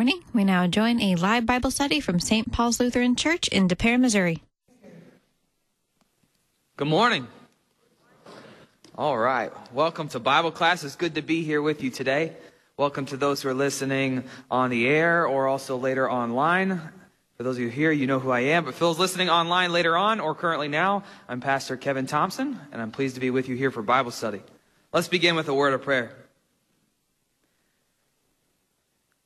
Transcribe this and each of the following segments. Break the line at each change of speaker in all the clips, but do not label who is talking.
Morning. We now join a live Bible study from St. Paul's Lutheran Church in Des Peres, Missouri.
Good morning. All right. Welcome to Bible class. It's good to be here with you today. Welcome to those who are listening on the air or also later online. For those of you here, you know who I am. But Phil's listening online later on or currently now. I'm Pastor Kevin Thompson, and I'm pleased to be with you here for Bible study. Let's begin with a word of prayer.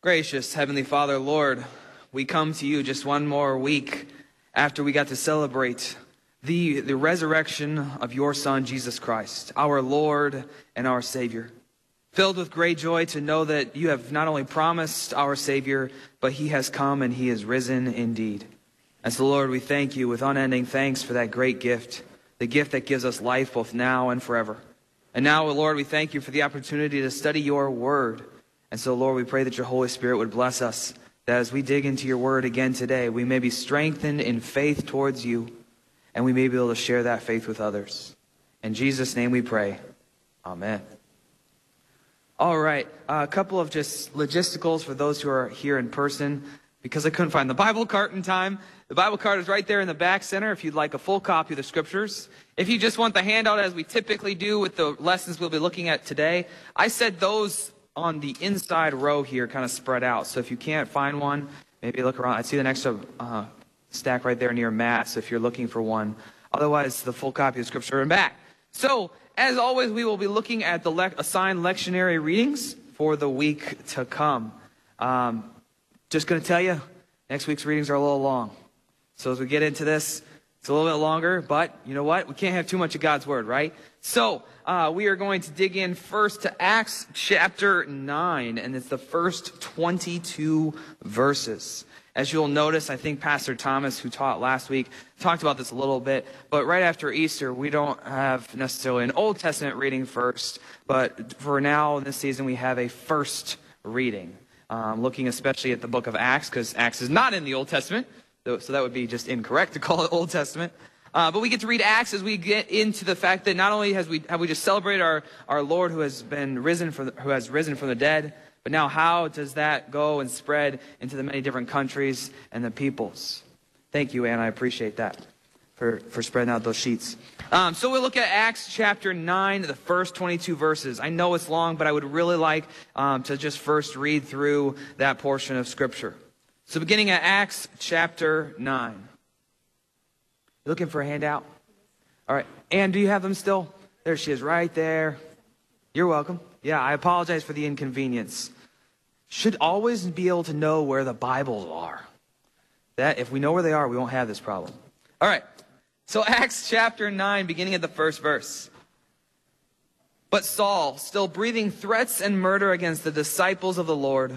Gracious Heavenly Father, Lord, we come to you just one more week after we got to celebrate the, the resurrection of your Son, Jesus Christ, our Lord and our Savior. Filled with great joy to know that you have not only promised our Savior, but he has come and he is risen indeed. And so, Lord, we thank you with unending thanks for that great gift, the gift that gives us life both now and forever. And now, Lord, we thank you for the opportunity to study your word. And so, Lord, we pray that your Holy Spirit would bless us, that as we dig into your word again today, we may be strengthened in faith towards you, and we may be able to share that faith with others. In Jesus' name we pray. Amen. All right, uh, a couple of just logisticals for those who are here in person. Because I couldn't find the Bible cart in time, the Bible cart is right there in the back center if you'd like a full copy of the scriptures. If you just want the handout as we typically do with the lessons we'll be looking at today, I said those on the inside row here, kind of spread out. So if you can't find one, maybe look around. I see the next uh, stack right there near Matt. So if you're looking for one, otherwise the full copy of Scripture in back. So as always, we will be looking at the le- assigned lectionary readings for the week to come. Um, just going to tell you, next week's readings are a little long. So as we get into this, it's a little bit longer, but you know what? We can't have too much of God's word, right? So, uh, we are going to dig in first to Acts chapter 9, and it's the first 22 verses. As you'll notice, I think Pastor Thomas, who taught last week, talked about this a little bit. But right after Easter, we don't have necessarily an Old Testament reading first, but for now, this season, we have a first reading, um, looking especially at the book of Acts, because Acts is not in the Old Testament. So that would be just incorrect to call it Old Testament. Uh, but we get to read Acts as we get into the fact that not only has we, have we just celebrated our, our Lord who has been risen from the, who has risen from the dead, but now how does that go and spread into the many different countries and the peoples? Thank you, Anne. I appreciate that for, for spreading out those sheets. Um, so we'll look at Acts chapter 9, the first 22 verses. I know it's long, but I would really like um, to just first read through that portion of Scripture. So, beginning at Acts chapter 9. You looking for a handout? All right. Anne, do you have them still? There she is, right there. You're welcome. Yeah, I apologize for the inconvenience. Should always be able to know where the Bibles are. That if we know where they are, we won't have this problem. All right. So Acts chapter 9, beginning at the first verse. But Saul, still breathing threats and murder against the disciples of the Lord,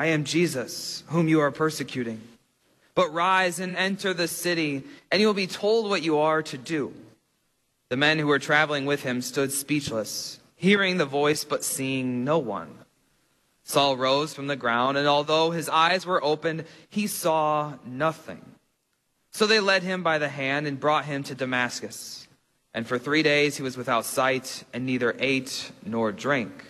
I am Jesus, whom you are persecuting. But rise and enter the city, and you will be told what you are to do. The men who were traveling with him stood speechless, hearing the voice but seeing no one. Saul rose from the ground, and although his eyes were opened, he saw nothing. So they led him by the hand and brought him to Damascus. And for three days he was without sight, and neither ate nor drank.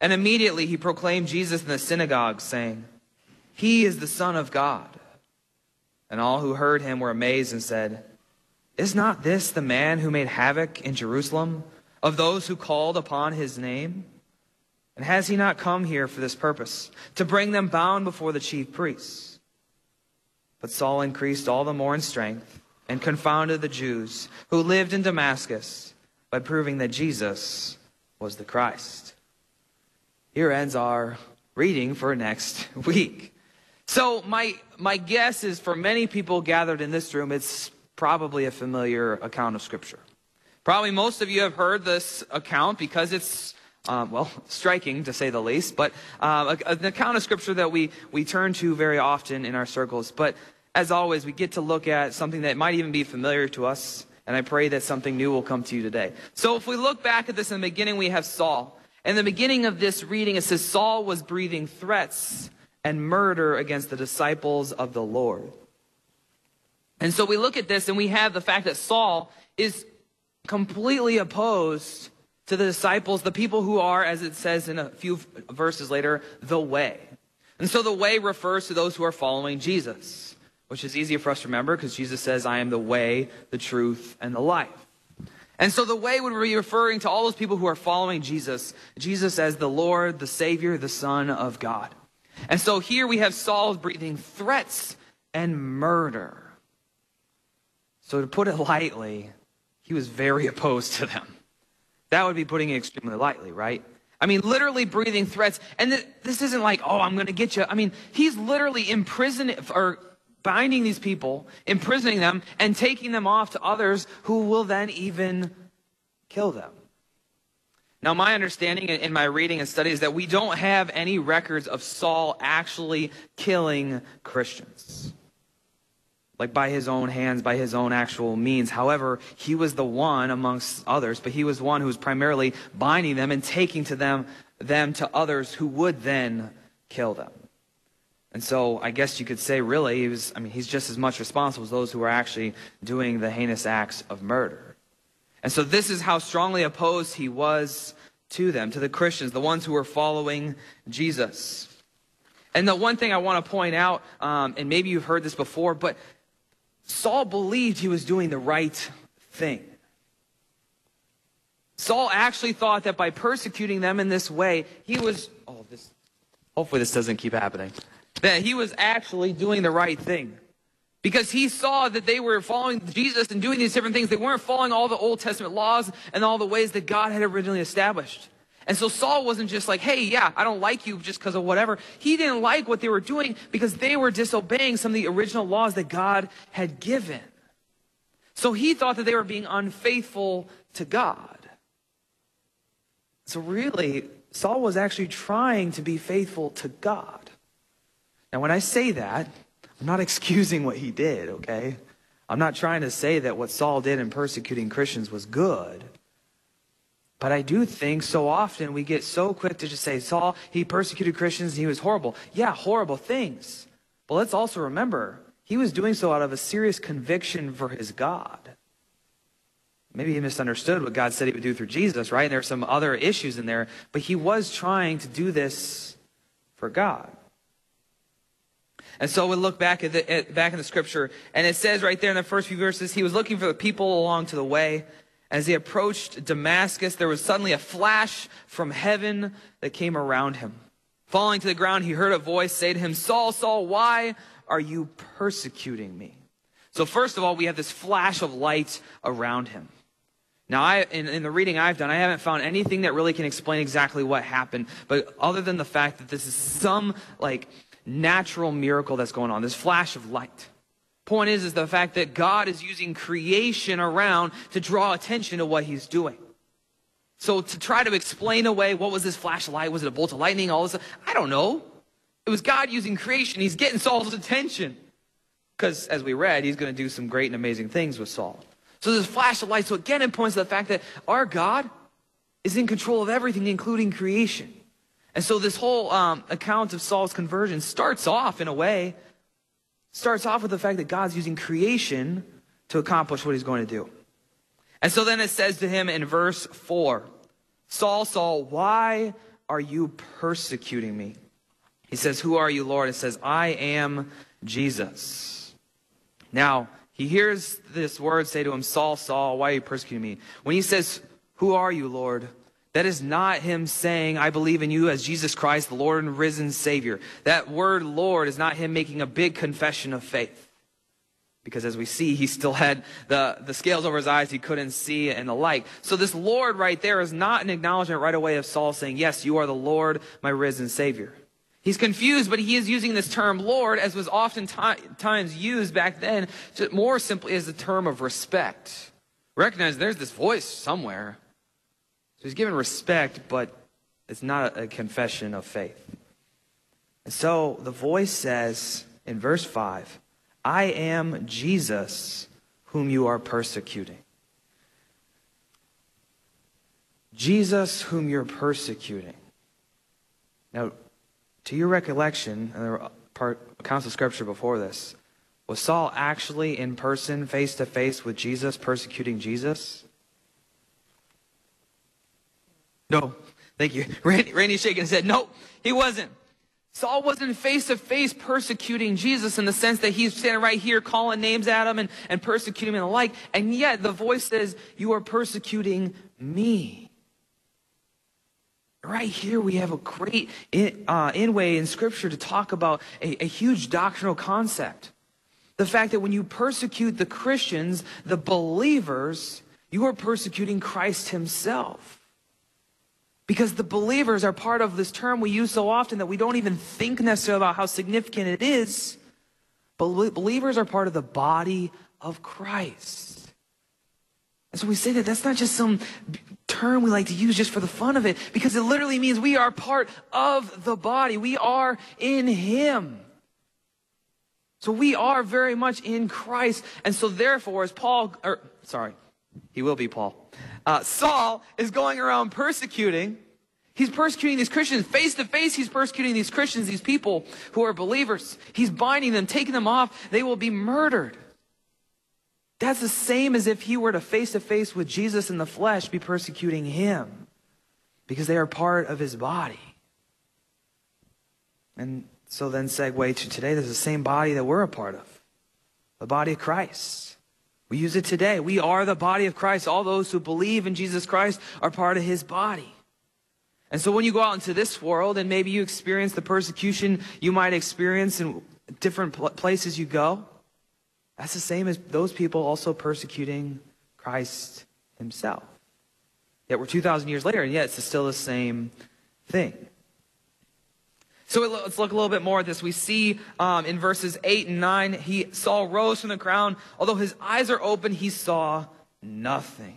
And immediately he proclaimed Jesus in the synagogue, saying, He is the Son of God. And all who heard him were amazed and said, Is not this the man who made havoc in Jerusalem of those who called upon his name? And has he not come here for this purpose, to bring them bound before the chief priests? But Saul increased all the more in strength and confounded the Jews who lived in Damascus by proving that Jesus was the Christ. Here ends our reading for next week. So my my guess is for many people gathered in this room, it's probably a familiar account of Scripture. Probably most of you have heard this account because it's um, well, striking to say the least, but uh, an account of scripture that we, we turn to very often in our circles. But as always, we get to look at something that might even be familiar to us, and I pray that something new will come to you today. So if we look back at this in the beginning, we have Saul. In the beginning of this reading, it says Saul was breathing threats and murder against the disciples of the Lord. And so we look at this and we have the fact that Saul is completely opposed to the disciples, the people who are, as it says in a few verses later, the way. And so the way refers to those who are following Jesus, which is easier for us to remember because Jesus says, I am the way, the truth, and the life. And so the way would be referring to all those people who are following Jesus, Jesus as the Lord, the Savior, the Son of God. And so here we have Saul breathing threats and murder. So to put it lightly, he was very opposed to them. That would be putting it extremely lightly, right? I mean, literally breathing threats. And th- this isn't like, oh, I'm going to get you. I mean, he's literally imprisoning or binding these people, imprisoning them, and taking them off to others who will then even kill them. Now, my understanding in my reading and study is that we don't have any records of Saul actually killing Christians like by his own hands, by his own actual means. However, he was the one amongst others, but he was one who was primarily binding them and taking to them, them to others who would then kill them. And so I guess you could say really he was, I mean, he's just as much responsible as those who are actually doing the heinous acts of murder. And so this is how strongly opposed he was to them, to the Christians, the ones who were following Jesus. And the one thing I want to point out, um, and maybe you've heard this before, but Saul believed he was doing the right thing. Saul actually thought that by persecuting them in this way, he was, oh, this, hopefully this doesn't keep happening, that he was actually doing the right thing. Because he saw that they were following Jesus and doing these different things. They weren't following all the Old Testament laws and all the ways that God had originally established. And so Saul wasn't just like, hey, yeah, I don't like you just because of whatever. He didn't like what they were doing because they were disobeying some of the original laws that God had given. So he thought that they were being unfaithful to God. So really, Saul was actually trying to be faithful to God. Now, when I say that, I'm not excusing what he did, okay? I'm not trying to say that what Saul did in persecuting Christians was good. But I do think so often we get so quick to just say, Saul, he persecuted Christians and he was horrible. Yeah, horrible things. But let's also remember, he was doing so out of a serious conviction for his God. Maybe he misunderstood what God said he would do through Jesus, right? And there are some other issues in there, but he was trying to do this for God. And so we look back at, the, at back in the scripture, and it says right there in the first few verses, he was looking for the people along to the way. As he approached Damascus, there was suddenly a flash from heaven that came around him. Falling to the ground, he heard a voice say to him, Saul, Saul, why are you persecuting me? So first of all, we have this flash of light around him. Now, I, in, in, the reading I've done, I haven't found anything that really can explain exactly what happened, but other than the fact that this is some, like, natural miracle that's going on, this flash of light. Point is, is the fact that God is using creation around to draw attention to what he's doing. So to try to explain away what was this flash of light, was it a bolt of lightning, all this, I don't know. It was God using creation. He's getting Saul's attention. Because as we read, he's going to do some great and amazing things with Saul. So this flash of light. So again, it points to the fact that our God is in control of everything, including creation. And so this whole um, account of Saul's conversion starts off in a way, starts off with the fact that God's using creation to accomplish what he's going to do. And so then it says to him in verse 4 Saul, Saul, why are you persecuting me? He says, Who are you, Lord? It says, I am Jesus. Now, he hears this word say to him, Saul, Saul, why are you persecuting me? When he says, Who are you, Lord? That is not him saying, I believe in you as Jesus Christ, the Lord and risen Savior. That word Lord is not him making a big confession of faith. Because as we see, he still had the, the scales over his eyes, he couldn't see and the like. So this Lord right there is not an acknowledgement right away of Saul saying, Yes, you are the Lord, my risen Savior. He's confused, but he is using this term Lord, as was oftentimes used back then, more simply as a term of respect. Recognize there's this voice somewhere. So he's given respect, but it's not a confession of faith. And so the voice says in verse 5, I am Jesus whom you are persecuting. Jesus whom you're persecuting. Now, to your recollection, and there were part, accounts of scripture before this, was Saul actually in person, face to face with Jesus, persecuting Jesus? No. Thank you. Randy, Randy shaking his head. No, he wasn't. Saul wasn't face to face persecuting Jesus in the sense that he's standing right here calling names at him and, and persecuting him and the like. And yet the voice says, You are persecuting me. Right here, we have a great in, uh, in way in Scripture to talk about a, a huge doctrinal concept. The fact that when you persecute the Christians, the believers, you are persecuting Christ Himself. Because the believers are part of this term we use so often that we don't even think necessarily about how significant it is. But believers are part of the body of Christ. And so we say that that's not just some term we like to use just for the fun of it, because it literally means we are part of the body. We are in Him. So we are very much in Christ. And so therefore, as Paul, or sorry, he will be Paul. Uh, Saul is going around persecuting. He's persecuting these Christians face to face. He's persecuting these Christians, these people who are believers. He's binding them, taking them off. They will be murdered. That's the same as if he were to face to face with Jesus in the flesh be persecuting him because they are part of his body. And so then segue to today, there's the same body that we're a part of. The body of Christ. We use it today. We are the body of Christ. All those who believe in Jesus Christ are part of his body. And so when you go out into this world and maybe you experience the persecution you might experience in different places you go, that's the same as those people also persecuting Christ himself. Yet we're 2,000 years later, and yet it's still the same thing. So let's look a little bit more at this. We see um, in verses 8 and 9, he, saw rose from the ground. Although his eyes are open, he saw nothing.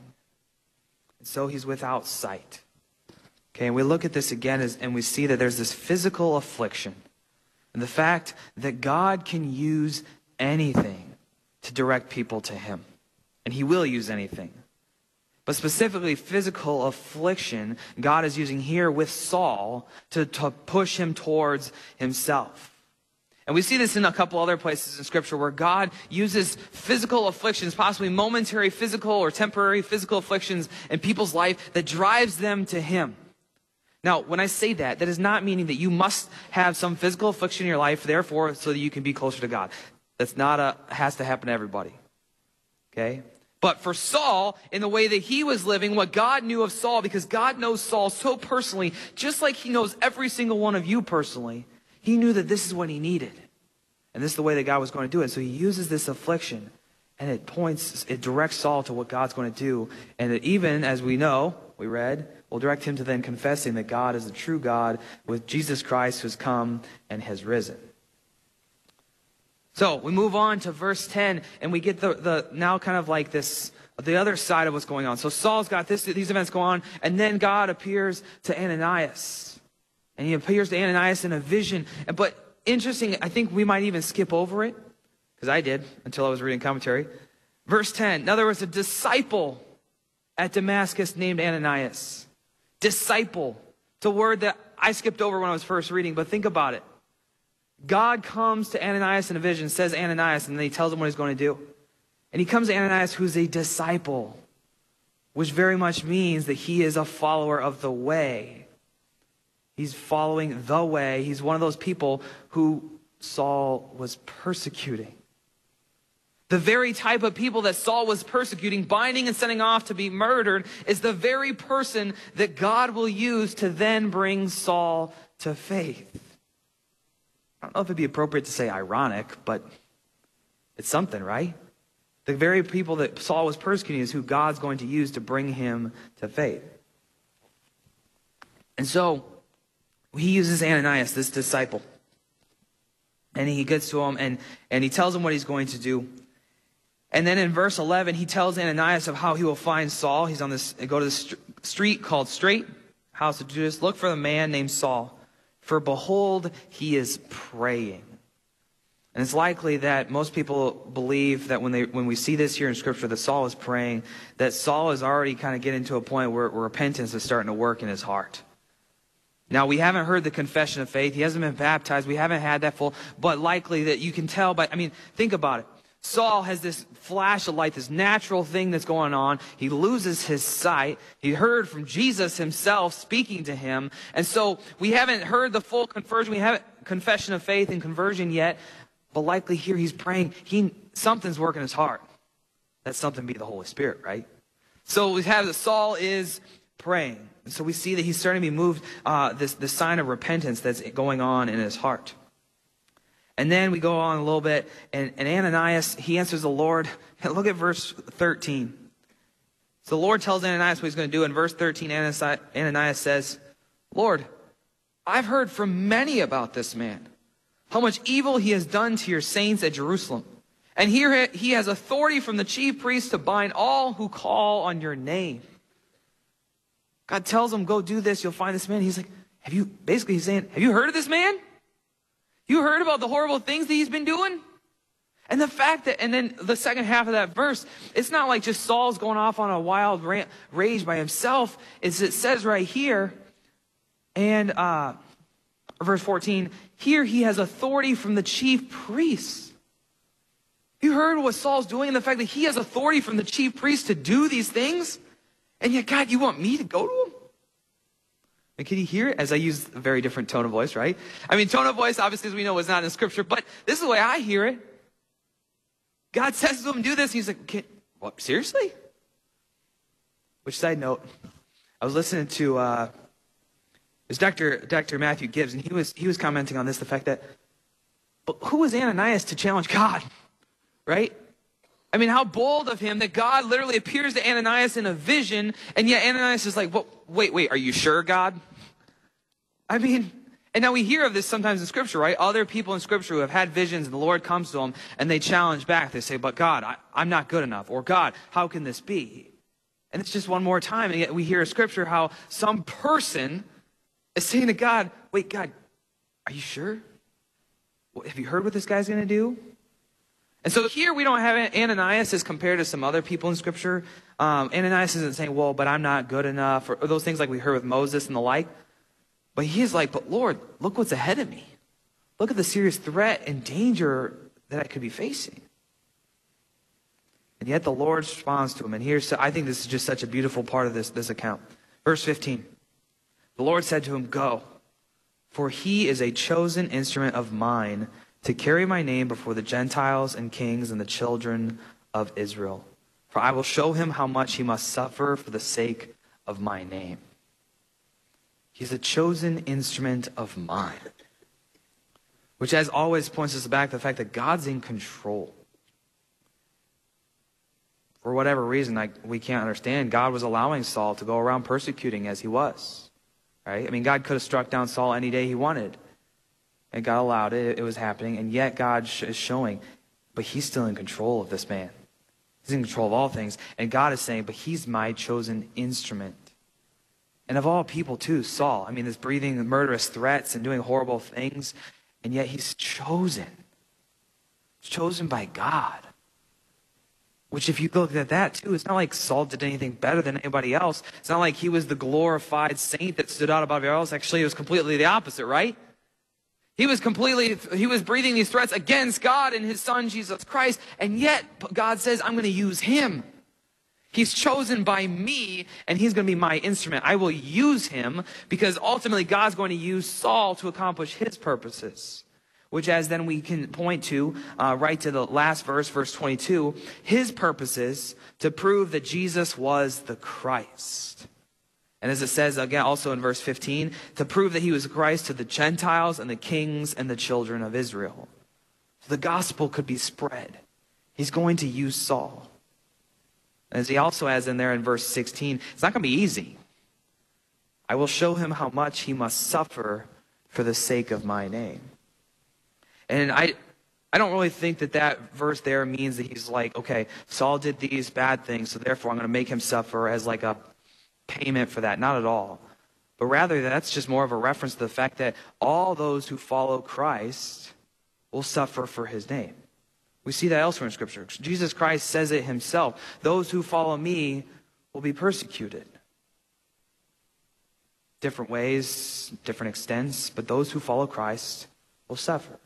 And so he's without sight. Okay, and we look at this again as, and we see that there's this physical affliction. And the fact that God can use anything to direct people to him. And he will use anything. But specifically, physical affliction, God is using here with Saul to, to push him towards himself. And we see this in a couple other places in Scripture where God uses physical afflictions, possibly momentary physical or temporary physical afflictions in people's life that drives them to Him. Now, when I say that, that is not meaning that you must have some physical affliction in your life, therefore, so that you can be closer to God. That's not a, has to happen to everybody. Okay? But for Saul, in the way that he was living, what God knew of Saul, because God knows Saul so personally, just like he knows every single one of you personally, he knew that this is what he needed. And this is the way that God was going to do it. So he uses this affliction and it points, it directs Saul to what God's going to do. And that even, as we know, we read, will direct him to then confessing that God is the true God with Jesus Christ who's come and has risen. So we move on to verse 10, and we get the, the now kind of like this the other side of what's going on. So Saul's got this, these events go on, and then God appears to Ananias. And he appears to Ananias in a vision. But interesting, I think we might even skip over it, because I did until I was reading commentary. Verse 10. Now there was a disciple at Damascus named Ananias. Disciple. It's a word that I skipped over when I was first reading, but think about it. God comes to Ananias in a vision, says Ananias, and then he tells him what he's going to do. And he comes to Ananias, who's a disciple, which very much means that he is a follower of the way. He's following the way. He's one of those people who Saul was persecuting. The very type of people that Saul was persecuting, binding and sending off to be murdered, is the very person that God will use to then bring Saul to faith. I don't know if it'd be appropriate to say ironic, but it's something, right? The very people that Saul was persecuting is who God's going to use to bring him to faith. And so he uses Ananias, this disciple. And he gets to him and, and he tells him what he's going to do. And then in verse 11, he tells Ananias of how he will find Saul. He's on this, go to the street called Straight, house of Judas. Look for the man named Saul. For behold, he is praying. And it's likely that most people believe that when, they, when we see this here in Scripture, that Saul is praying, that Saul is already kind of getting to a point where, where repentance is starting to work in his heart. Now, we haven't heard the confession of faith. He hasn't been baptized. We haven't had that full, but likely that you can tell by, I mean, think about it. Saul has this flash of light, this natural thing that's going on. He loses his sight. He heard from Jesus himself speaking to him. And so we haven't heard the full conversion. We haven't confession of faith and conversion yet. But likely here he's praying. He, something's working his heart. That something be the Holy Spirit, right? So we have that Saul is praying. And so we see that he's starting to be moved, uh, this, this sign of repentance that's going on in his heart. And then we go on a little bit, and, and Ananias, he answers the Lord. Look at verse 13. So the Lord tells Ananias what he's going to do. In verse 13, Ananias says, Lord, I've heard from many about this man, how much evil he has done to your saints at Jerusalem. And here he has authority from the chief priests to bind all who call on your name. God tells him, go do this, you'll find this man. He's like, have you, basically he's saying, have you heard of this man? You heard about the horrible things that he's been doing? And the fact that, and then the second half of that verse, it's not like just Saul's going off on a wild rant, rage by himself. It's, it says right here, and uh, verse 14, here he has authority from the chief priests. You heard what Saul's doing and the fact that he has authority from the chief priests to do these things? And yet, God, you want me to go to him? And can you hear it as I use a very different tone of voice, right? I mean, tone of voice, obviously, as we know, is not in scripture, but this is the way I hear it. God says to him, do this. He's like, what, seriously? Which side note, I was listening to, uh, it was Dr. Dr. Matthew Gibbs, and he was, he was commenting on this, the fact that, but who was Ananias to challenge God, right? I mean, how bold of him that God literally appears to Ananias in a vision, and yet Ananias is like, well, wait, wait, are you sure, God? I mean, and now we hear of this sometimes in Scripture, right? Other people in Scripture who have had visions and the Lord comes to them and they challenge back. They say, But God, I, am not good enough. Or God, how can this be? And it's just one more time. And yet we hear in Scripture how some person is saying to God, Wait, God, are you sure? Have you heard what this guy's going to do? And so here we don't have Ananias as compared to some other people in Scripture. Um, Ananias isn't saying, Well, but I'm not good enough, or, or those things like we heard with Moses and the like. But he's like, but Lord, look what's ahead of me. Look at the serious threat and danger that I could be facing. And yet the Lord responds to him. And here's, I think this is just such a beautiful part of this, this account. Verse 15. The Lord said to him, Go, for he is a chosen instrument of mine to carry my name before the Gentiles and kings and the children of Israel. For I will show him how much he must suffer for the sake of my name. He's a chosen instrument of mine. Which, as always, points us back to the fact that God's in control. For whatever reason, like, we can't understand, God was allowing Saul to go around persecuting as he was. Right? I mean, God could have struck down Saul any day he wanted. And God allowed it. It was happening. And yet God is showing, but he's still in control of this man. He's in control of all things. And God is saying, but he's my chosen instrument. And of all people, too, Saul. I mean, this breathing murderous threats and doing horrible things. And yet he's chosen. Chosen by God. Which, if you look at that too, it's not like Saul did anything better than anybody else. It's not like he was the glorified saint that stood out above everybody else. Actually, it was completely the opposite, right? He was completely, he was breathing these threats against God and his son, Jesus Christ. And yet, God says, I'm going to use him. He's chosen by me, and he's going to be my instrument. I will use him because ultimately God's going to use Saul to accomplish his purposes. Which, as then we can point to, uh, right to the last verse, verse 22, his purposes to prove that Jesus was the Christ. And as it says again also in verse 15, to prove that he was Christ to the Gentiles and the kings and the children of Israel. So the gospel could be spread. He's going to use Saul. As he also has in there in verse 16, it's not going to be easy. I will show him how much he must suffer for the sake of my name. And I, I don't really think that that verse there means that he's like, okay, Saul did these bad things, so therefore I'm going to make him suffer as like a payment for that. Not at all. But rather, that's just more of a reference to the fact that all those who follow Christ will suffer for his name. We see that elsewhere in Scripture. Jesus Christ says it himself those who follow me will be persecuted. Different ways, different extents, but those who follow Christ will suffer.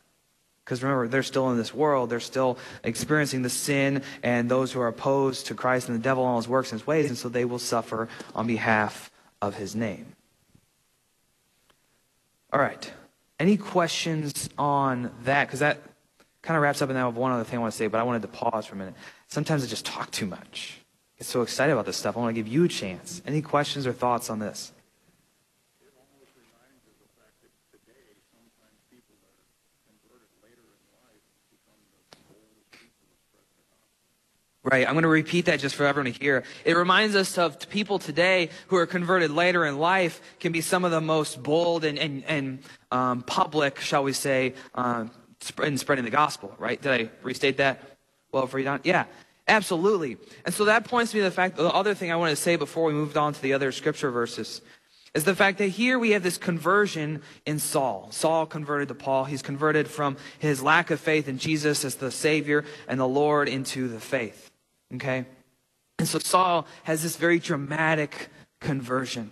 Because remember, they're still in this world. They're still experiencing the sin and those who are opposed to Christ and the devil and all his works and his ways, and so they will suffer on behalf of his name. All right. Any questions on that? Because that kind of wraps up in that with one other thing I want to say, but I wanted to pause for a minute. Sometimes I just talk too much. I get so excited about this stuff. I want to give you a chance. Any questions or thoughts on this? Right. I'm going to repeat that just for everyone to hear. It reminds us of people today who are converted later in life can be some of the most bold and, and, and um, public, shall we say, uh, in spreading the gospel, right? Did I restate that well for you, Don? Yeah, absolutely. And so that points me to the fact, the other thing I wanted to say before we moved on to the other scripture verses is the fact that here we have this conversion in Saul. Saul converted to Paul. He's converted from his lack of faith in Jesus as the Savior and the Lord into the faith. Okay? And so Saul has this very dramatic conversion.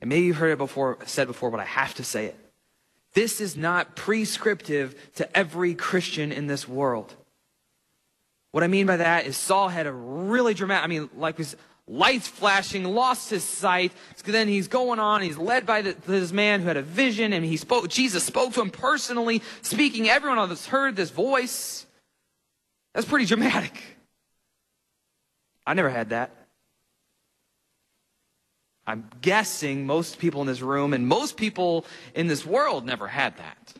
And maybe you've heard it before, said before, but I have to say it. This is not prescriptive to every Christian in this world. What I mean by that is Saul had a really dramatic, I mean, like his lights flashing, lost his sight. Then he's going on, he's led by the, this man who had a vision, and he spoke, Jesus spoke to him personally, speaking. Everyone else heard this voice. That's pretty dramatic. I never had that. I'm guessing most people in this room and most people in this world never had that.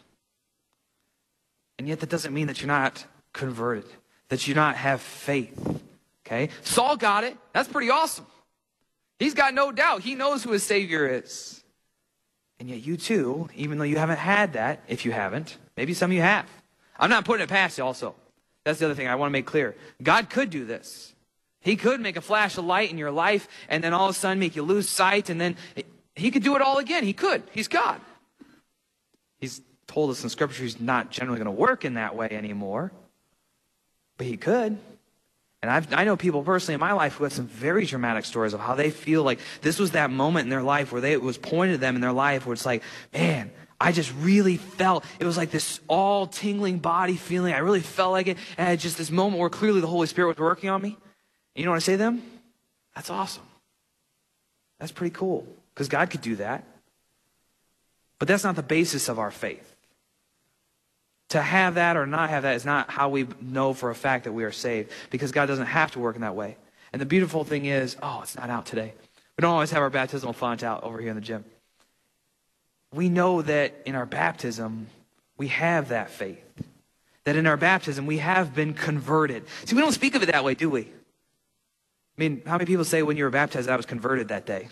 And yet, that doesn't mean that you're not converted, that you not have faith. Okay? Saul got it. That's pretty awesome. He's got no doubt. He knows who his Savior is. And yet, you too, even though you haven't had that, if you haven't, maybe some of you have. I'm not putting it past you, also. That's the other thing I want to make clear. God could do this. He could make a flash of light in your life and then all of a sudden make you lose sight and then he could do it all again. He could. He's God. He's told us in scripture he's not generally going to work in that way anymore. But he could. And I've, i know people personally in my life who have some very dramatic stories of how they feel like this was that moment in their life where they, it was pointed at them in their life where it's like, man, I just really felt, it was like this all tingling body feeling. I really felt like it. And just this moment where clearly the Holy Spirit was working on me. You know what I say to them? That's awesome. That's pretty cool because God could do that. But that's not the basis of our faith. To have that or not have that is not how we know for a fact that we are saved because God doesn't have to work in that way. And the beautiful thing is, oh, it's not out today. We don't always have our baptismal font out over here in the gym. We know that in our baptism, we have that faith. That in our baptism, we have been converted. See, we don't speak of it that way, do we? I mean, how many people say when you were baptized, I was converted that day?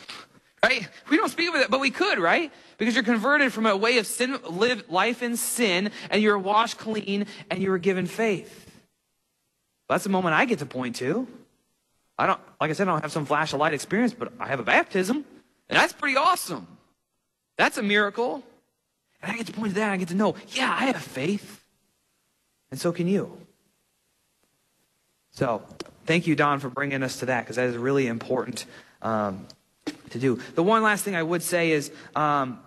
Right? We don't speak of it, but we could, right? Because you're converted from a way of sin, live life in sin, and you're washed clean, and you were given faith. That's the moment I get to point to. I don't, like I said, I don't have some flash of light experience, but I have a baptism, and that's pretty awesome. That's a miracle. And I get to point to that, I get to know, yeah, I have faith. And so can you. So, thank you, Don, for bringing us to that, because that is really important um, to do. The one last thing I would say is um,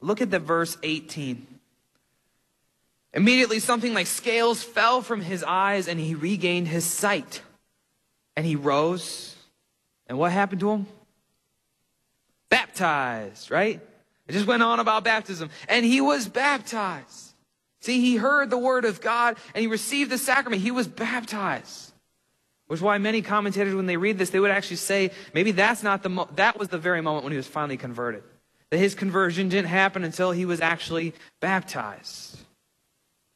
look at the verse 18. Immediately, something like scales fell from his eyes, and he regained his sight. And he rose. And what happened to him? Baptized, right? It just went on about baptism. And he was baptized. See, he heard the word of God and he received the sacrament. He was baptized. Which is why many commentators, when they read this, they would actually say maybe that's not the mo- that was the very moment when he was finally converted. That his conversion didn't happen until he was actually baptized.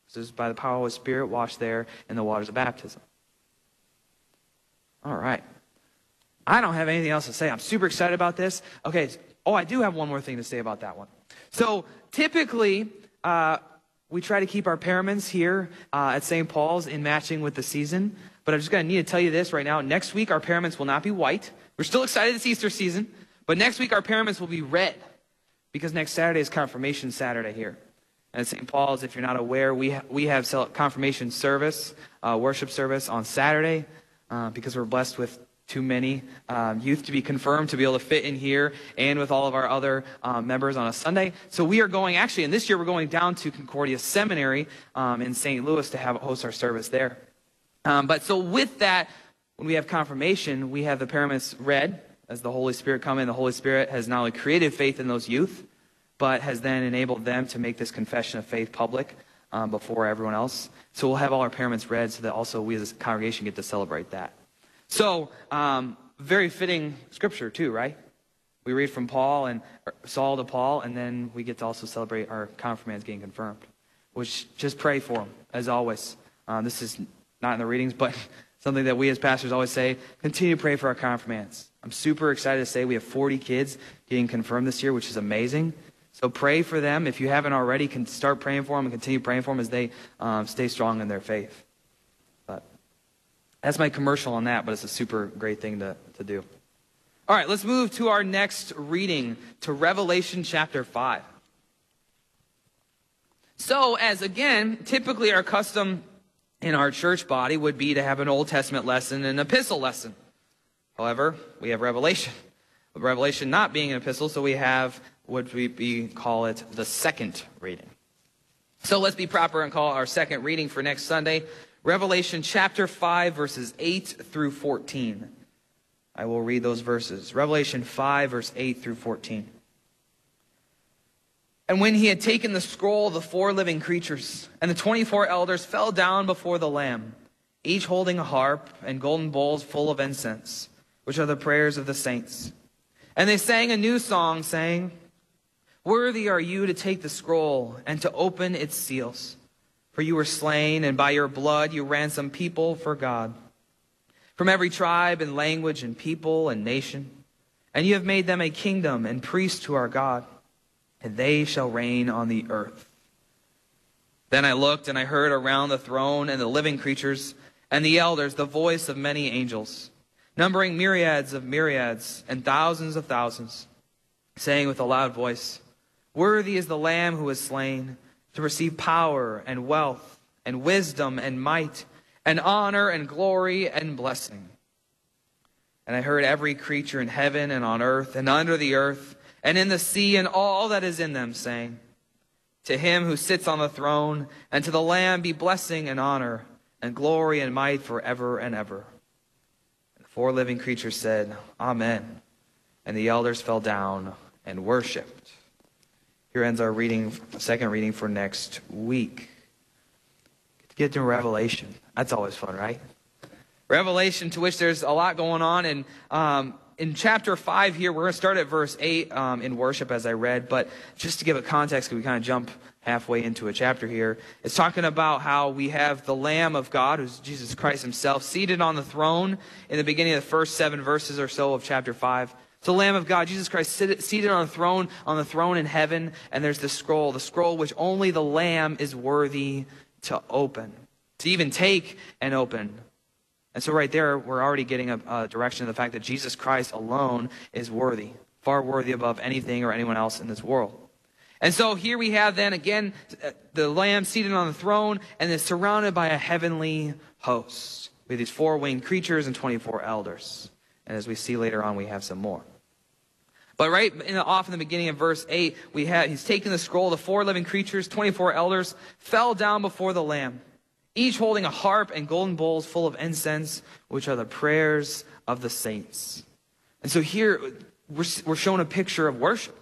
This is by the power of the Spirit washed there in the waters of baptism. All right. I don't have anything else to say. I'm super excited about this. Okay. Oh, I do have one more thing to say about that one. So typically, uh, we try to keep our paraments here uh, at St. Paul's in matching with the season. But I'm just going to need to tell you this right now. Next week, our paraments will not be white. We're still excited it's Easter season. But next week, our paraments will be red because next Saturday is confirmation Saturday here. And at St. Paul's, if you're not aware, we, ha- we have confirmation service, uh, worship service on Saturday uh, because we're blessed with too many um, youth to be confirmed to be able to fit in here and with all of our other um, members on a Sunday. So we are going, actually, and this year we're going down to Concordia Seminary um, in St. Louis to have host our service there. Um, but so with that, when we have confirmation, we have the paraments red as the Holy Spirit come in. The Holy Spirit has not only created faith in those youth, but has then enabled them to make this confession of faith public um, before everyone else. So we'll have all our paraments red so that also we as a congregation get to celebrate that. So, um, very fitting scripture too, right? We read from Paul and Saul to Paul, and then we get to also celebrate our confirmands getting confirmed. Which just pray for them, as always. Um, this is not in the readings, but something that we as pastors always say. Continue to pray for our confirmands. I'm super excited to say we have 40 kids getting confirmed this year, which is amazing. So pray for them. If you haven't already, can start praying for them and continue praying for them as they um, stay strong in their faith. But that's my commercial on that, but it's a super great thing to, to do. All right, let's move to our next reading to Revelation chapter 5. So, as again, typically our custom in our church body would be to have an Old Testament lesson and an epistle lesson. However, we have Revelation. Revelation not being an epistle, so we have what we be call it the second reading. So let's be proper and call our second reading for next Sunday Revelation chapter 5 verses 8 through 14. I will read those verses. Revelation 5 verse 8 through 14. And when he had taken the scroll, the four living creatures and the 24 elders fell down before the Lamb, each holding a harp and golden bowls full of incense, which are the prayers of the saints. And they sang a new song, saying, Worthy are you to take the scroll and to open its seals. For you were slain, and by your blood you ransomed people for God. From every tribe and language and people and nation. And you have made them a kingdom and priests to our God, and they shall reign on the earth. Then I looked, and I heard around the throne and the living creatures and the elders the voice of many angels, numbering myriads of myriads and thousands of thousands, saying with a loud voice, Worthy is the Lamb who was slain to receive power and wealth and wisdom and might and honor and glory and blessing. And I heard every creature in heaven and on earth and under the earth and in the sea and all that is in them saying, To him who sits on the throne and to the Lamb be blessing and honor and glory and might forever and ever. And the four living creatures said, Amen. And the elders fell down and worshiped. Here ends our reading, second reading for next week. Get to Revelation. That's always fun, right? Revelation, to which there's a lot going on. And um, in chapter 5 here, we're going to start at verse 8 um, in worship, as I read. But just to give a context, we kind of jump halfway into a chapter here. It's talking about how we have the Lamb of God, who's Jesus Christ himself, seated on the throne in the beginning of the first seven verses or so of chapter 5. So, Lamb of God, Jesus Christ, seated on the throne, on the throne in heaven, and there's the scroll, the scroll which only the Lamb is worthy to open, to even take and open. And so, right there, we're already getting a, a direction of the fact that Jesus Christ alone is worthy, far worthy above anything or anyone else in this world. And so here we have then again the Lamb seated on the throne and is surrounded by a heavenly host with these four winged creatures and 24 elders. And as we see later on, we have some more. But right in the, off in the beginning of verse 8, we have, he's taking the scroll, the four living creatures, 24 elders, fell down before the Lamb, each holding a harp and golden bowls full of incense, which are the prayers of the saints. And so here, we're, we're shown a picture of worship.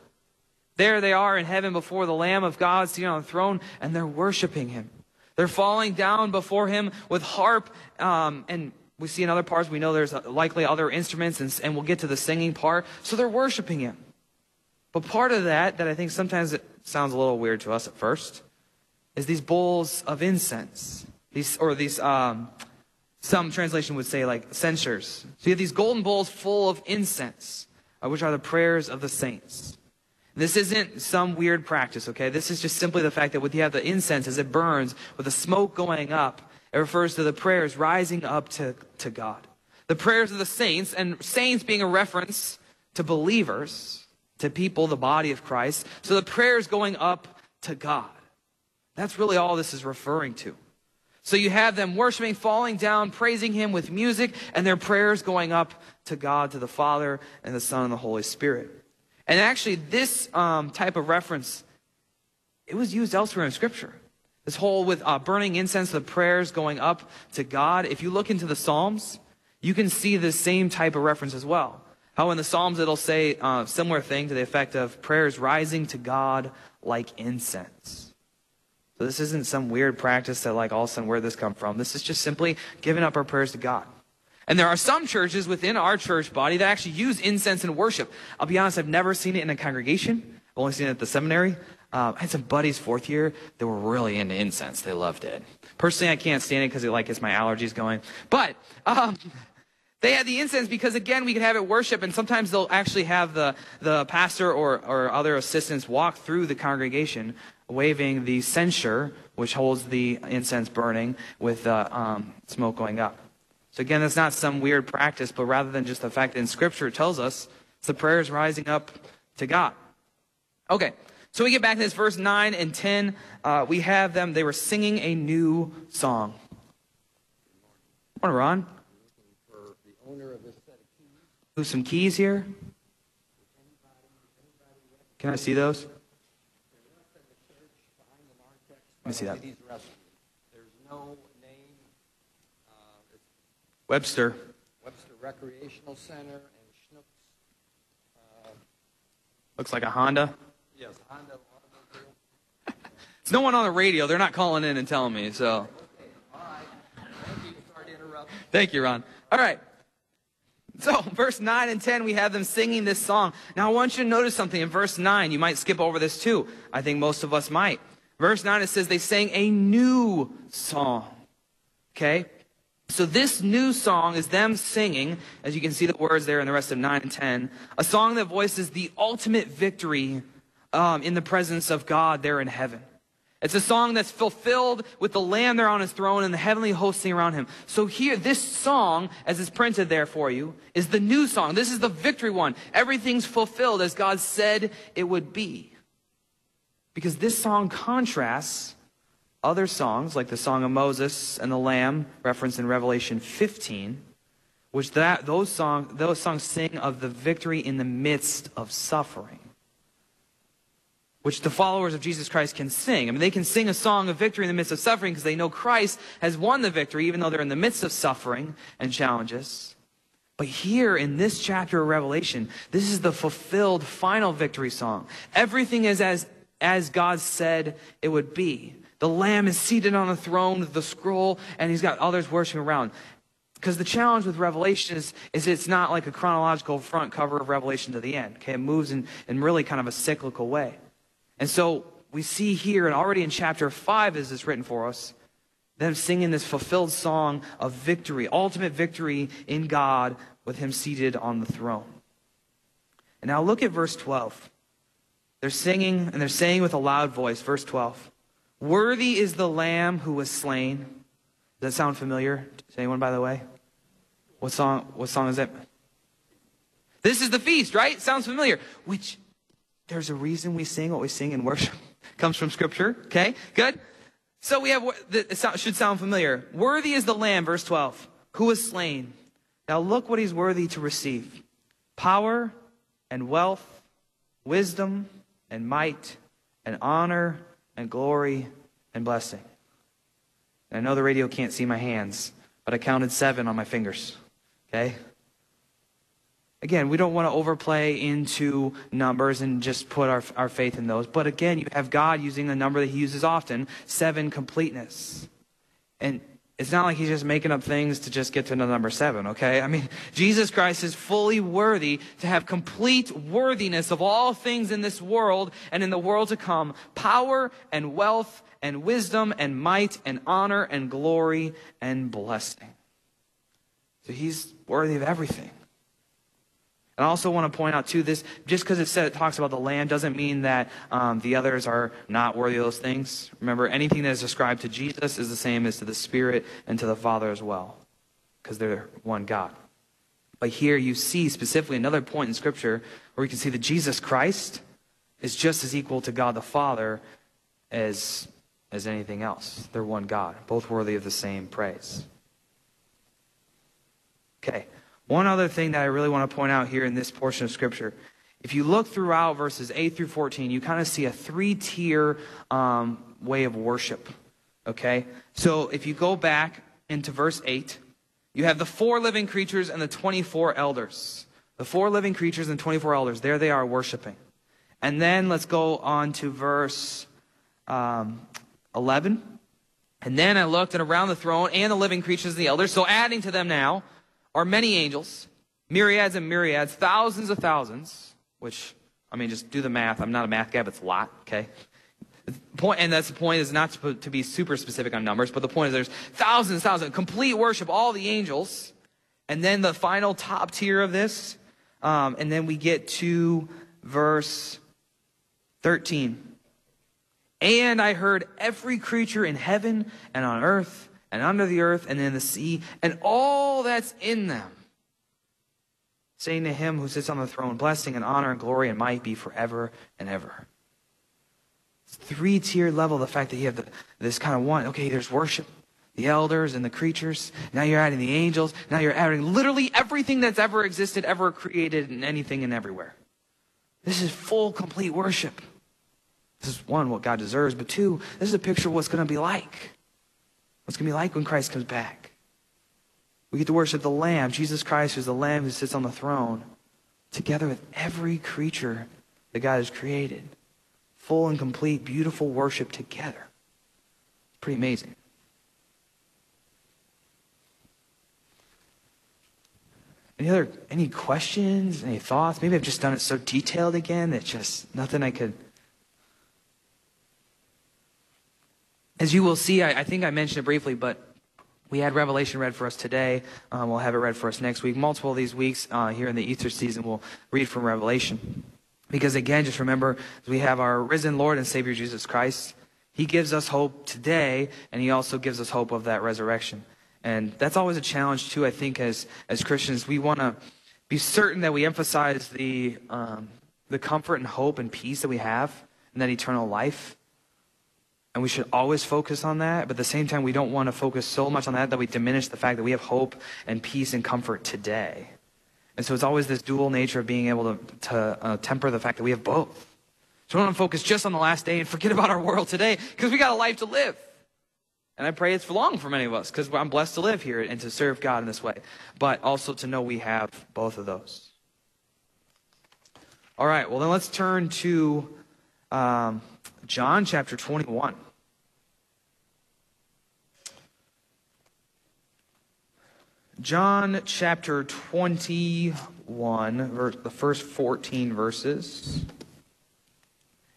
There they are in heaven before the Lamb of God seated on the throne, and they're worshiping him. They're falling down before him with harp um, and we see in other parts, we know there's likely other instruments, and, and we'll get to the singing part. So they're worshiping him. But part of that, that I think sometimes it sounds a little weird to us at first, is these bowls of incense. These, or these, um, some translation would say like censers. So you have these golden bowls full of incense, uh, which are the prayers of the saints. This isn't some weird practice, okay? This is just simply the fact that when you have the incense as it burns, with the smoke going up, it refers to the prayers rising up to, to God. The prayers of the saints, and saints being a reference to believers, to people, the body of Christ. So the prayers going up to God. That's really all this is referring to. So you have them worshiping, falling down, praising Him with music, and their prayers going up to God, to the Father, and the Son, and the Holy Spirit. And actually, this um, type of reference, it was used elsewhere in Scripture. This whole with uh, burning incense, the prayers going up to God. If you look into the Psalms, you can see the same type of reference as well. How in the Psalms it'll say uh, similar thing to the effect of prayers rising to God like incense. So this isn't some weird practice that like all of a sudden where this come from. This is just simply giving up our prayers to God. And there are some churches within our church body that actually use incense in worship. I'll be honest, I've never seen it in a congregation. I've only seen it at the seminary. Uh, I had some buddies fourth year that were really into incense. They loved it. Personally, I can't stand it because it like gets my allergies going. But um, they had the incense because again, we could have it worship, and sometimes they'll actually have the the pastor or or other assistants walk through the congregation waving the censer, which holds the incense burning with uh, um, smoke going up. So again, that's not some weird practice, but rather than just the fact that in Scripture it tells us it's the prayers rising up to God. Okay, so we get back to this verse 9 and 10. Uh, we have them, they were singing a new song. Morning, Ron. Who's some keys here? Can I see those? Let me see that. Webster.
Webster Recreational Center and Schnucks. Uh,
Looks like a Honda.
Yes, Honda automobile.
It's no one on the radio. They're not calling in and telling me, so.
All right. Thank you. Sorry to interrupt.
Thank you, Ron. All right. So, verse 9 and 10, we have them singing this song. Now, I want you to notice something. In verse 9, you might skip over this too. I think most of us might. Verse 9, it says they sang a new song. Okay? So this new song is them singing, as you can see the words there in the rest of 9 and 10, a song that voices the ultimate victory um, in the presence of God there in heaven. It's a song that's fulfilled with the Lamb there on his throne and the heavenly hosting around him. So here, this song, as is printed there for you, is the new song. This is the victory one. Everything's fulfilled as God said it would be. Because this song contrasts other songs, like the Song of Moses and the Lamb, referenced in Revelation 15, which that, those, song, those songs sing of the victory in the midst of suffering which the followers of Jesus Christ can sing. I mean, they can sing a song of victory in the midst of suffering because they know Christ has won the victory, even though they're in the midst of suffering and challenges. But here in this chapter of Revelation, this is the fulfilled final victory song. Everything is as, as God said it would be. The Lamb is seated on the throne with the scroll, and he's got others worshiping around. Because the challenge with Revelation is, is it's not like a chronological front cover of Revelation to the end. Okay, it moves in, in really kind of a cyclical way. And so we see here, and already in chapter 5, as it's written for us, them singing this fulfilled song of victory, ultimate victory in God with Him seated on the throne. And now look at verse 12. They're singing, and they're saying with a loud voice, verse 12 Worthy is the Lamb who was slain. Does that sound familiar to anyone, by the way? What song, what song is it? This is the feast, right? Sounds familiar. Which, there's a reason we sing what we sing in worship. Comes from Scripture. Okay, good. So we have, it should sound familiar. Worthy is the Lamb, verse 12, who was slain. Now look what he's worthy to receive power and wealth, wisdom and might and honor and glory and blessing. And I know the radio can't see my hands, but I counted seven on my fingers. Okay? Again, we don't want to overplay into numbers and just put our, our faith in those. But again, you have God using a number that he uses often seven completeness. And it's not like he's just making up things to just get to number seven, okay? I mean, Jesus Christ is fully worthy to have complete worthiness of all things in this world and in the world to come power and wealth and wisdom and might and honor and glory and blessing. So he's worthy of everything. And I also want to point out too, this just because it it talks about the Lamb doesn't mean that um, the others are not worthy of those things. Remember, anything that is ascribed to Jesus is the same as to the Spirit and to the Father as well, because they're one God. But here you see specifically another point in Scripture where you can see that Jesus Christ is just as equal to God the Father as as anything else. They're one God, both worthy of the same praise. Okay. One other thing that I really want to point out here in this portion of Scripture. If you look throughout verses 8 through 14, you kind of see a three tier um, way of worship. Okay? So if you go back into verse 8, you have the four living creatures and the 24 elders. The four living creatures and 24 elders, there they are worshiping. And then let's go on to verse um, 11. And then I looked and around the throne and the living creatures and the elders, so adding to them now are many angels, myriads and myriads, thousands of thousands, which, I mean, just do the math. I'm not a math guy, but it's a lot, okay? Point, and that's the point is not to, to be super specific on numbers, but the point is there's thousands, thousands, complete worship, all the angels. And then the final top tier of this, um, and then we get to verse 13. And I heard every creature in heaven and on earth and under the earth and in the sea and all that's in them. Saying to him who sits on the throne, blessing and honor and glory and might be forever and ever. Three tier level, the fact that you have the, this kind of one. Okay, there's worship, the elders and the creatures. Now you're adding the angels. Now you're adding literally everything that's ever existed, ever created, and anything and everywhere. This is full, complete worship. This is one, what God deserves, but two, this is a picture of what's going to be like. What's going to be like when Christ comes back. We get to worship the Lamb, Jesus Christ, who's the Lamb who sits on the throne, together with every creature that God has created. Full and complete, beautiful worship together. Pretty amazing. Any other any questions, any thoughts? Maybe I've just done it so detailed again that just nothing I could As you will see, I, I, think I mentioned it briefly, but we had Revelation read for us today. Um, we'll have it read for us next week. Multiple of these weeks uh, here in the Easter season, we'll read from Revelation. Because again, just remember, we have our risen Lord and Savior Jesus Christ. He gives us hope today, and He also gives us hope of that resurrection. And that's always a challenge, too, I think, as, as Christians. We want to be certain that we emphasize the, um, the comfort and hope and peace that we have in that eternal life. And we should always focus on that. But at the same time, we don't want to focus so much on that that we diminish the fact that we have hope and peace and comfort today. And so it's always this dual nature of being able to, to uh, temper the fact that we have both. So we don't focus just on the last day and forget about our world today because we got a life to live. And I pray it's for long for many of us because I'm blessed to live here and to serve God in this way. But also to know we have both of those. All right, well, then let's turn to um, John chapter 21. John chapter 21, verse, the first 14 verses.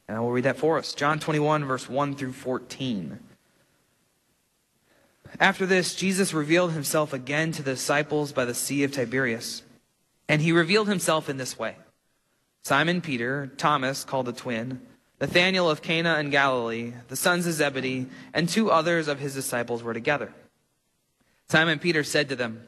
And I will read that for us. John 21, verse 1 through 14. After this, Jesus revealed himself again to the disciples by the Sea of Tiberias. And he revealed himself in this way Simon Peter, Thomas, called the twin, Nathanael of Cana in Galilee, the sons of Zebedee, and two others of his disciples were together. Simon Peter said to them,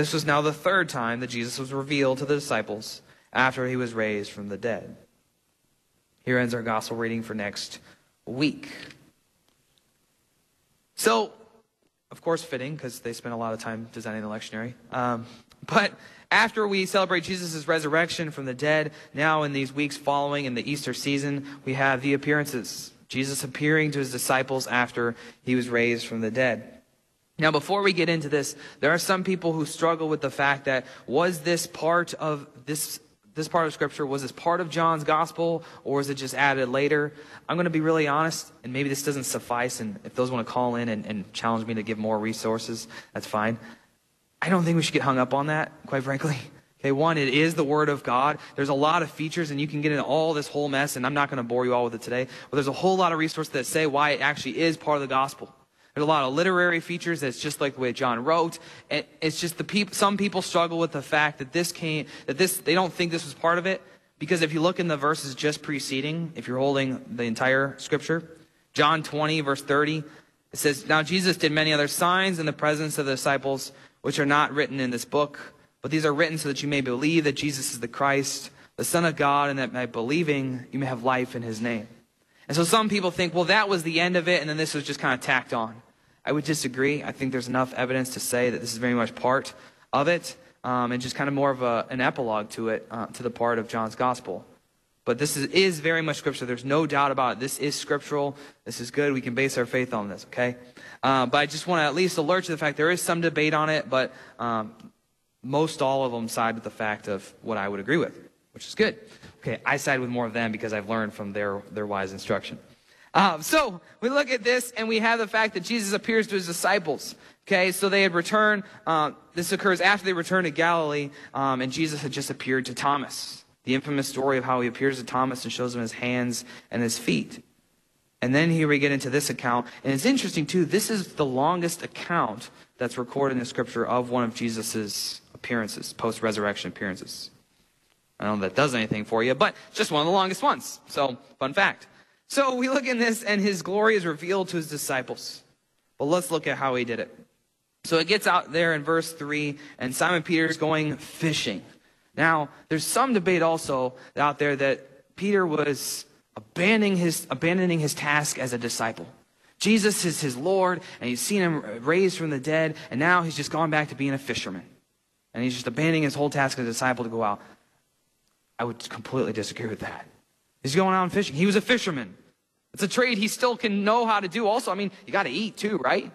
This was now the third time that Jesus was revealed to the disciples after he was raised from the dead. Here ends our gospel reading for next week. So, of course, fitting because they spent a lot of time designing the lectionary. Um, but after we celebrate Jesus' resurrection from the dead, now in these weeks following in the Easter season, we have the appearances Jesus appearing to his disciples after he was raised from the dead. Now, before we get into this, there are some people who struggle with the fact that was this part of this this part of scripture was this part of John's gospel or is it just added later? I'm going to be really honest, and maybe this doesn't suffice. And if those want to call in and, and challenge me to give more resources, that's fine. I don't think we should get hung up on that, quite frankly. Okay, one, it is the Word of God. There's a lot of features, and you can get into all this whole mess, and I'm not going to bore you all with it today. But there's a whole lot of resources that say why it actually is part of the gospel. There's a lot of literary features that's just like the way John wrote. And it's just the people, some people struggle with the fact that this came, that this, they don't think this was part of it. Because if you look in the verses just preceding, if you're holding the entire scripture, John 20, verse 30, it says, Now Jesus did many other signs in the presence of the disciples, which are not written in this book. But these are written so that you may believe that Jesus is the Christ, the Son of God, and that by believing you may have life in his name. And so some people think, well, that was the end of it, and then this was just kind of tacked on. I would disagree. I think there's enough evidence to say that this is very much part of it, um, and just kind of more of a, an epilogue to it, uh, to the part of John's gospel. But this is, is very much scripture. There's no doubt about it. This is scriptural. This is good. We can base our faith on this, okay? Uh, but I just want to at least alert to the fact there is some debate on it, but um, most all of them side with the fact of what I would agree with, which is good. Okay, I side with more of them because I've learned from their, their wise instruction. Um, so we look at this and we have the fact that Jesus appears to his disciples. Okay, so they had returned. Uh, this occurs after they returned to Galilee, um, and Jesus had just appeared to Thomas. The infamous story of how he appears to Thomas and shows him his hands and his feet. And then here we get into this account. And it's interesting, too. This is the longest account that's recorded in the scripture of one of Jesus's appearances, post resurrection appearances. I don't know if that does anything for you, but just one of the longest ones. So, fun fact. So we look in this, and his glory is revealed to his disciples. But let's look at how he did it. So it gets out there in verse 3, and Simon Peter is going fishing. Now, there's some debate also out there that Peter was abandoning his, abandoning his task as a disciple. Jesus is his Lord, and he's seen him raised from the dead, and now he's just gone back to being a fisherman. And he's just abandoning his whole task as a disciple to go out. I would completely disagree with that. He's going out fishing. He was a fisherman. It's a trade he still can know how to do. Also, I mean, you got to eat too, right?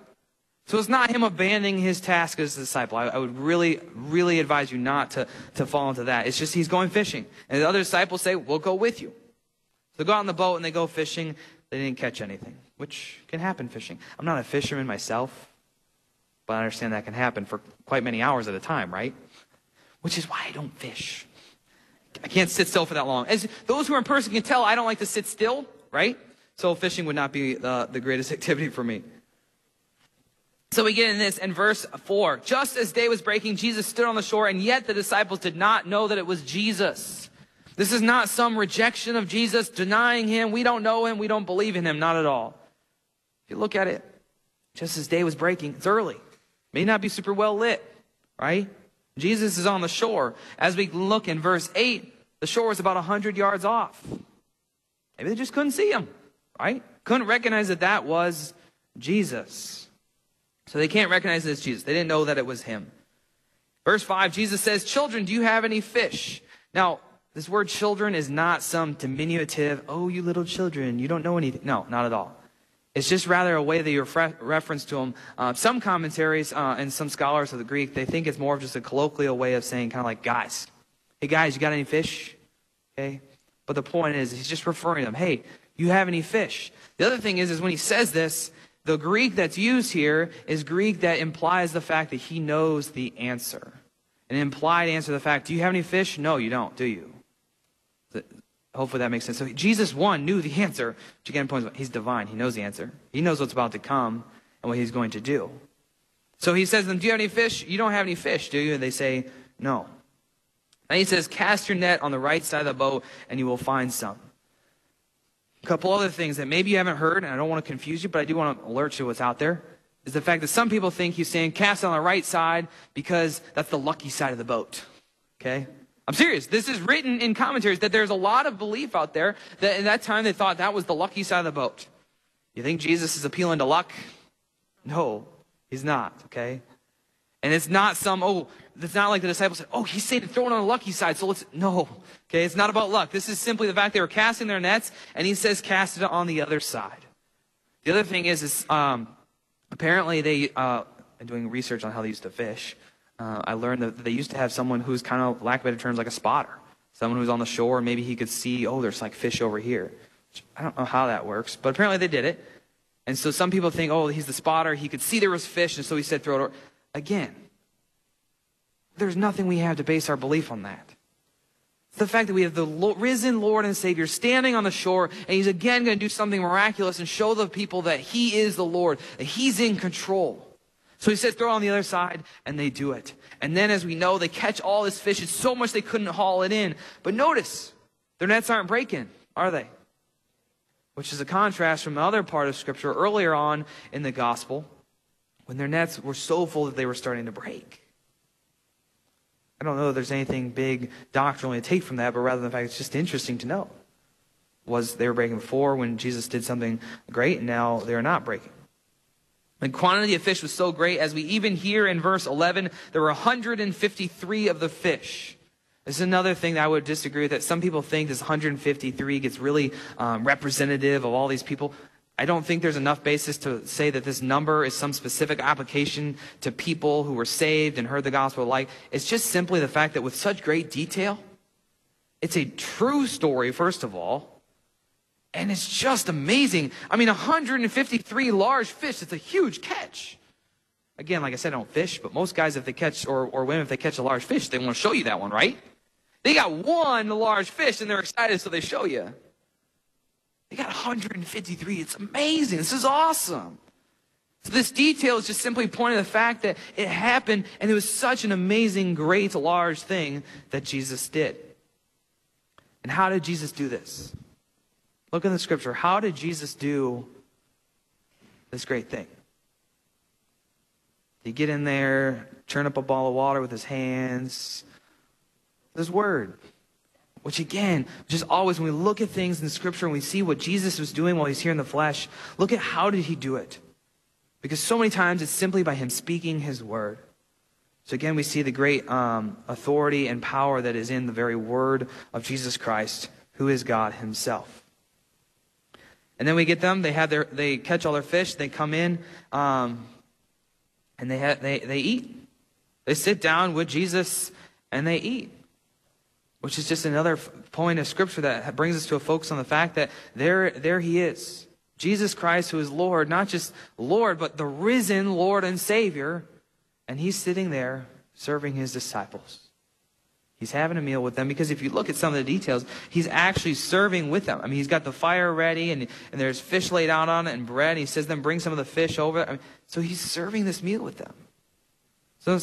So it's not him abandoning his task as a disciple. I, I, would really, really advise you not to, to fall into that. It's just he's going fishing. And the other disciples say, We'll go with you. So they go out on the boat and they go fishing. They didn't catch anything, which can happen fishing. I'm not a fisherman myself, but I understand that can happen for quite many hours at a time, right? Which is why I don't fish. I can't sit still for that long. As those who are in person can tell, I don't like to sit still right? So fishing would not be uh, the greatest activity for me. So we get in this in verse 4. Just as day was breaking, Jesus stood on the shore, and yet the disciples did not know that it was Jesus. This is not some rejection of Jesus, denying him. We don't know him. We don't believe in him. Not at all. If you look at it, just as day was breaking, it's early. May not be super well lit, right? Jesus is on the shore. As we look in verse 8, the shore is about 100 yards off. Maybe they just couldn't see him, right? Couldn't recognize that that was Jesus. So they can't recognize as Jesus. They didn't know that it was him. Verse 5, Jesus says, Children, do you have any fish? Now, this word children is not some diminutive, oh, you little children, you don't know anything. No, not at all. It's just rather a way that you refer- reference to them. Uh, some commentaries uh, and some scholars of the Greek, they think it's more of just a colloquial way of saying, kind of like, guys, hey guys, you got any fish? Okay. But the point is, he's just referring to them, hey, you have any fish? The other thing is, is when he says this, the Greek that's used here is Greek that implies the fact that he knows the answer. An implied answer to the fact, do you have any fish? No, you don't, do you? Hopefully that makes sense. So Jesus, one, knew the answer, which again points out he's divine. He knows the answer. He knows what's about to come and what he's going to do. So he says to them, Do you have any fish? You don't have any fish, do you? And they say, No. And he says, Cast your net on the right side of the boat and you will find some. A couple other things that maybe you haven't heard, and I don't want to confuse you, but I do want to alert you what's out there, is the fact that some people think he's saying cast on the right side because that's the lucky side of the boat. Okay? I'm serious. This is written in commentaries that there's a lot of belief out there that in that time they thought that was the lucky side of the boat. You think Jesus is appealing to luck? No, he's not, okay? And it's not some, oh, it's not like the disciples said, oh, saying to throw it on the lucky side, so let's, no, okay? It's not about luck. This is simply the fact they were casting their nets, and he says cast it on the other side. The other thing is, is um, apparently they, uh, doing research on how they used to fish, uh, I learned that they used to have someone who's kind of, lack of better terms, like a spotter. Someone who's on the shore, maybe he could see, oh, there's like fish over here. I don't know how that works, but apparently they did it. And so some people think, oh, he's the spotter. He could see there was fish, and so he said, throw it over. Again, there's nothing we have to base our belief on that. The fact that we have the risen Lord and Savior standing on the shore, and he's again going to do something miraculous and show the people that he is the Lord, that he's in control. So he says, throw on the other side, and they do it. And then, as we know, they catch all this fish. It's so much they couldn't haul it in. But notice, their nets aren't breaking, are they? Which is a contrast from the other part of Scripture earlier on in the gospel, when their nets were so full that they were starting to break. I don't know if there's anything big doctrinally to take from that, but rather than the fact it's just interesting to know. Was they were breaking before when Jesus did something great, and now they're not breaking. The quantity of fish was so great, as we even hear in verse 11, there were 153 of the fish. This is another thing that I would disagree with, that some people think this 153 gets really um, representative of all these people. I don't think there's enough basis to say that this number is some specific application to people who were saved and heard the gospel like. It's just simply the fact that with such great detail, it's a true story, first of all, and it's just amazing. I mean, 153 large fish, it's a huge catch. Again, like I said, I don't fish, but most guys, if they catch, or, or women, if they catch a large fish, they want to show you that one, right? They got one large fish and they're excited, so they show you. They got 153. It's amazing. This is awesome. So this detail is just simply pointing to the fact that it happened and it was such an amazing, great, large thing that Jesus did. And how did Jesus do this? Look in the scripture. How did Jesus do this great thing? He get in there, turn up a ball of water with his hands? His word. Which again, just always when we look at things in scripture and we see what Jesus was doing while he's here in the flesh, look at how did he do it? Because so many times it's simply by him speaking his word. So again, we see the great um, authority and power that is in the very word of Jesus Christ, who is God himself. And then we get them. They have their, they catch all their fish. They come in, um, and they have, they they eat. They sit down with Jesus and they eat, which is just another point of scripture that brings us to a focus on the fact that there there he is, Jesus Christ, who is Lord, not just Lord, but the risen Lord and Savior, and he's sitting there serving his disciples. He's having a meal with them because if you look at some of the details, he's actually serving with them. I mean, he's got the fire ready and, and there's fish laid out on it and bread. And he says, then bring some of the fish over. I mean, so he's serving this meal with them. So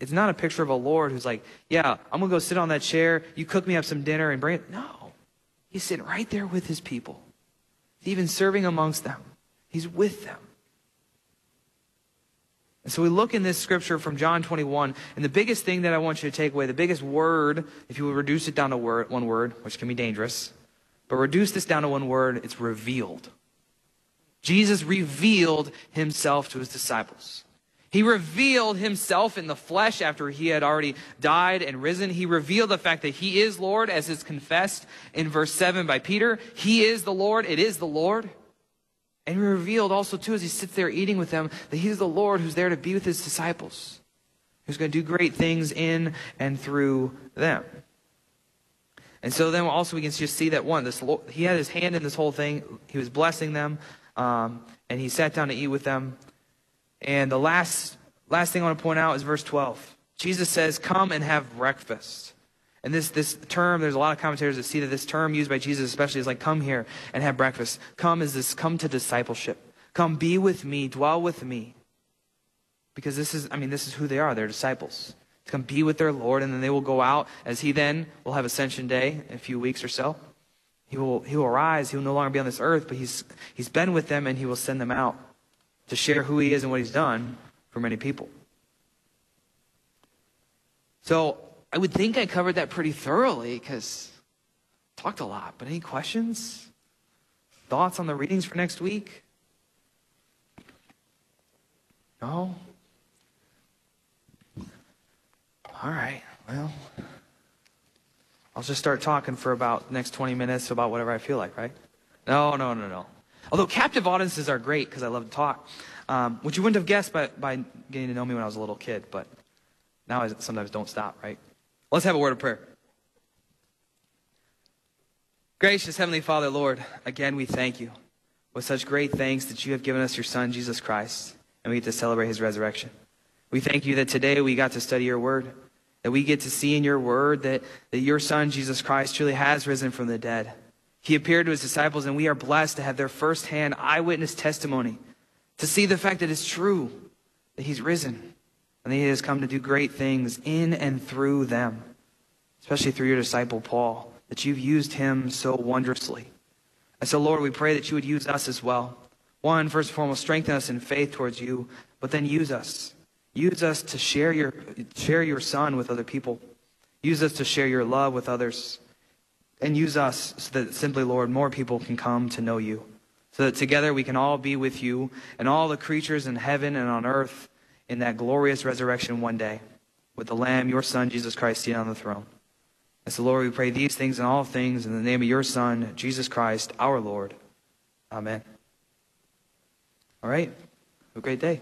it's, not a picture of a Lord who's like, yeah, I'm going to go sit on that chair. You cook me up some dinner and bring it. No. He's sitting right there with his people. He's even serving amongst them. He's with them. And so we look in this scripture from John 21, and the biggest thing that I want you to take away, the biggest word, if you would reduce it down to word, one word, which can be dangerous, but reduce this down to one word, it's revealed. Jesus revealed himself to his disciples. He revealed himself in the flesh after he had already died and risen. He revealed the fact that he is Lord, as is confessed in verse 7 by Peter. He is the Lord. It is the Lord. And he revealed also, too, as he sits there eating with them, that he's the Lord who's there to be with his disciples, who's going to do great things in and through them. And so then also we can just see that one, this Lord, he had his hand in this whole thing. He was blessing them, um, and he sat down to eat with them. And the last last thing I want to point out is verse 12. Jesus says, "Come and have breakfast." And this, this term, there's a lot of commentators that see that this term used by Jesus especially is like, come here and have breakfast. Come is this, come to discipleship. Come be with me, dwell with me. Because this is, I mean, this is who they are. They're disciples. To come be with their Lord, and then they will go out as he then will have Ascension Day in a few weeks or so. He will, he will rise. He will no longer be on this earth, but he's, he's been with them and he will send them out to share who he is and what he's done for many people. So I would think I covered that pretty thoroughly because talked a lot. But any questions? Thoughts on the readings for next week? No? All right. Well, I'll just start talking for about next 20 minutes about whatever I feel like, right? No, no, no, no. Although captive audiences are great because I love to talk, um, which you wouldn't have guessed by, by getting to know me when I was a little kid, but now I sometimes don't stop, right? Let's have a word of prayer. Gracious Heavenly Father, Lord, again we thank you with such great thanks that you have given us your Son, Jesus Christ, and we get to celebrate his resurrection. We thank you that today we got to study your word, that we get to see in your word that, that your Son, Jesus Christ, truly has risen from the dead. He appeared to his disciples, and we are blessed to have their firsthand eyewitness testimony, to see the fact that it's true that he's risen and that he has come to do great things in and through them, especially through your disciple Paul, that you've used him so wondrously. And so, Lord, we pray that you would use us as well. One, first and foremost, strengthen us in faith towards you, but then use us. Use us to share your, share your son with other people. Use us to share your love with others. And use us so that simply, Lord, more people can come to know you. So that together we can all be with you and all the creatures in heaven and on earth in that glorious resurrection one day with the Lamb, your Son, Jesus Christ, seated on the throne. And so, Lord, we pray these things and all things in the name of your Son, Jesus Christ, our Lord. Amen. All right. Have a great day.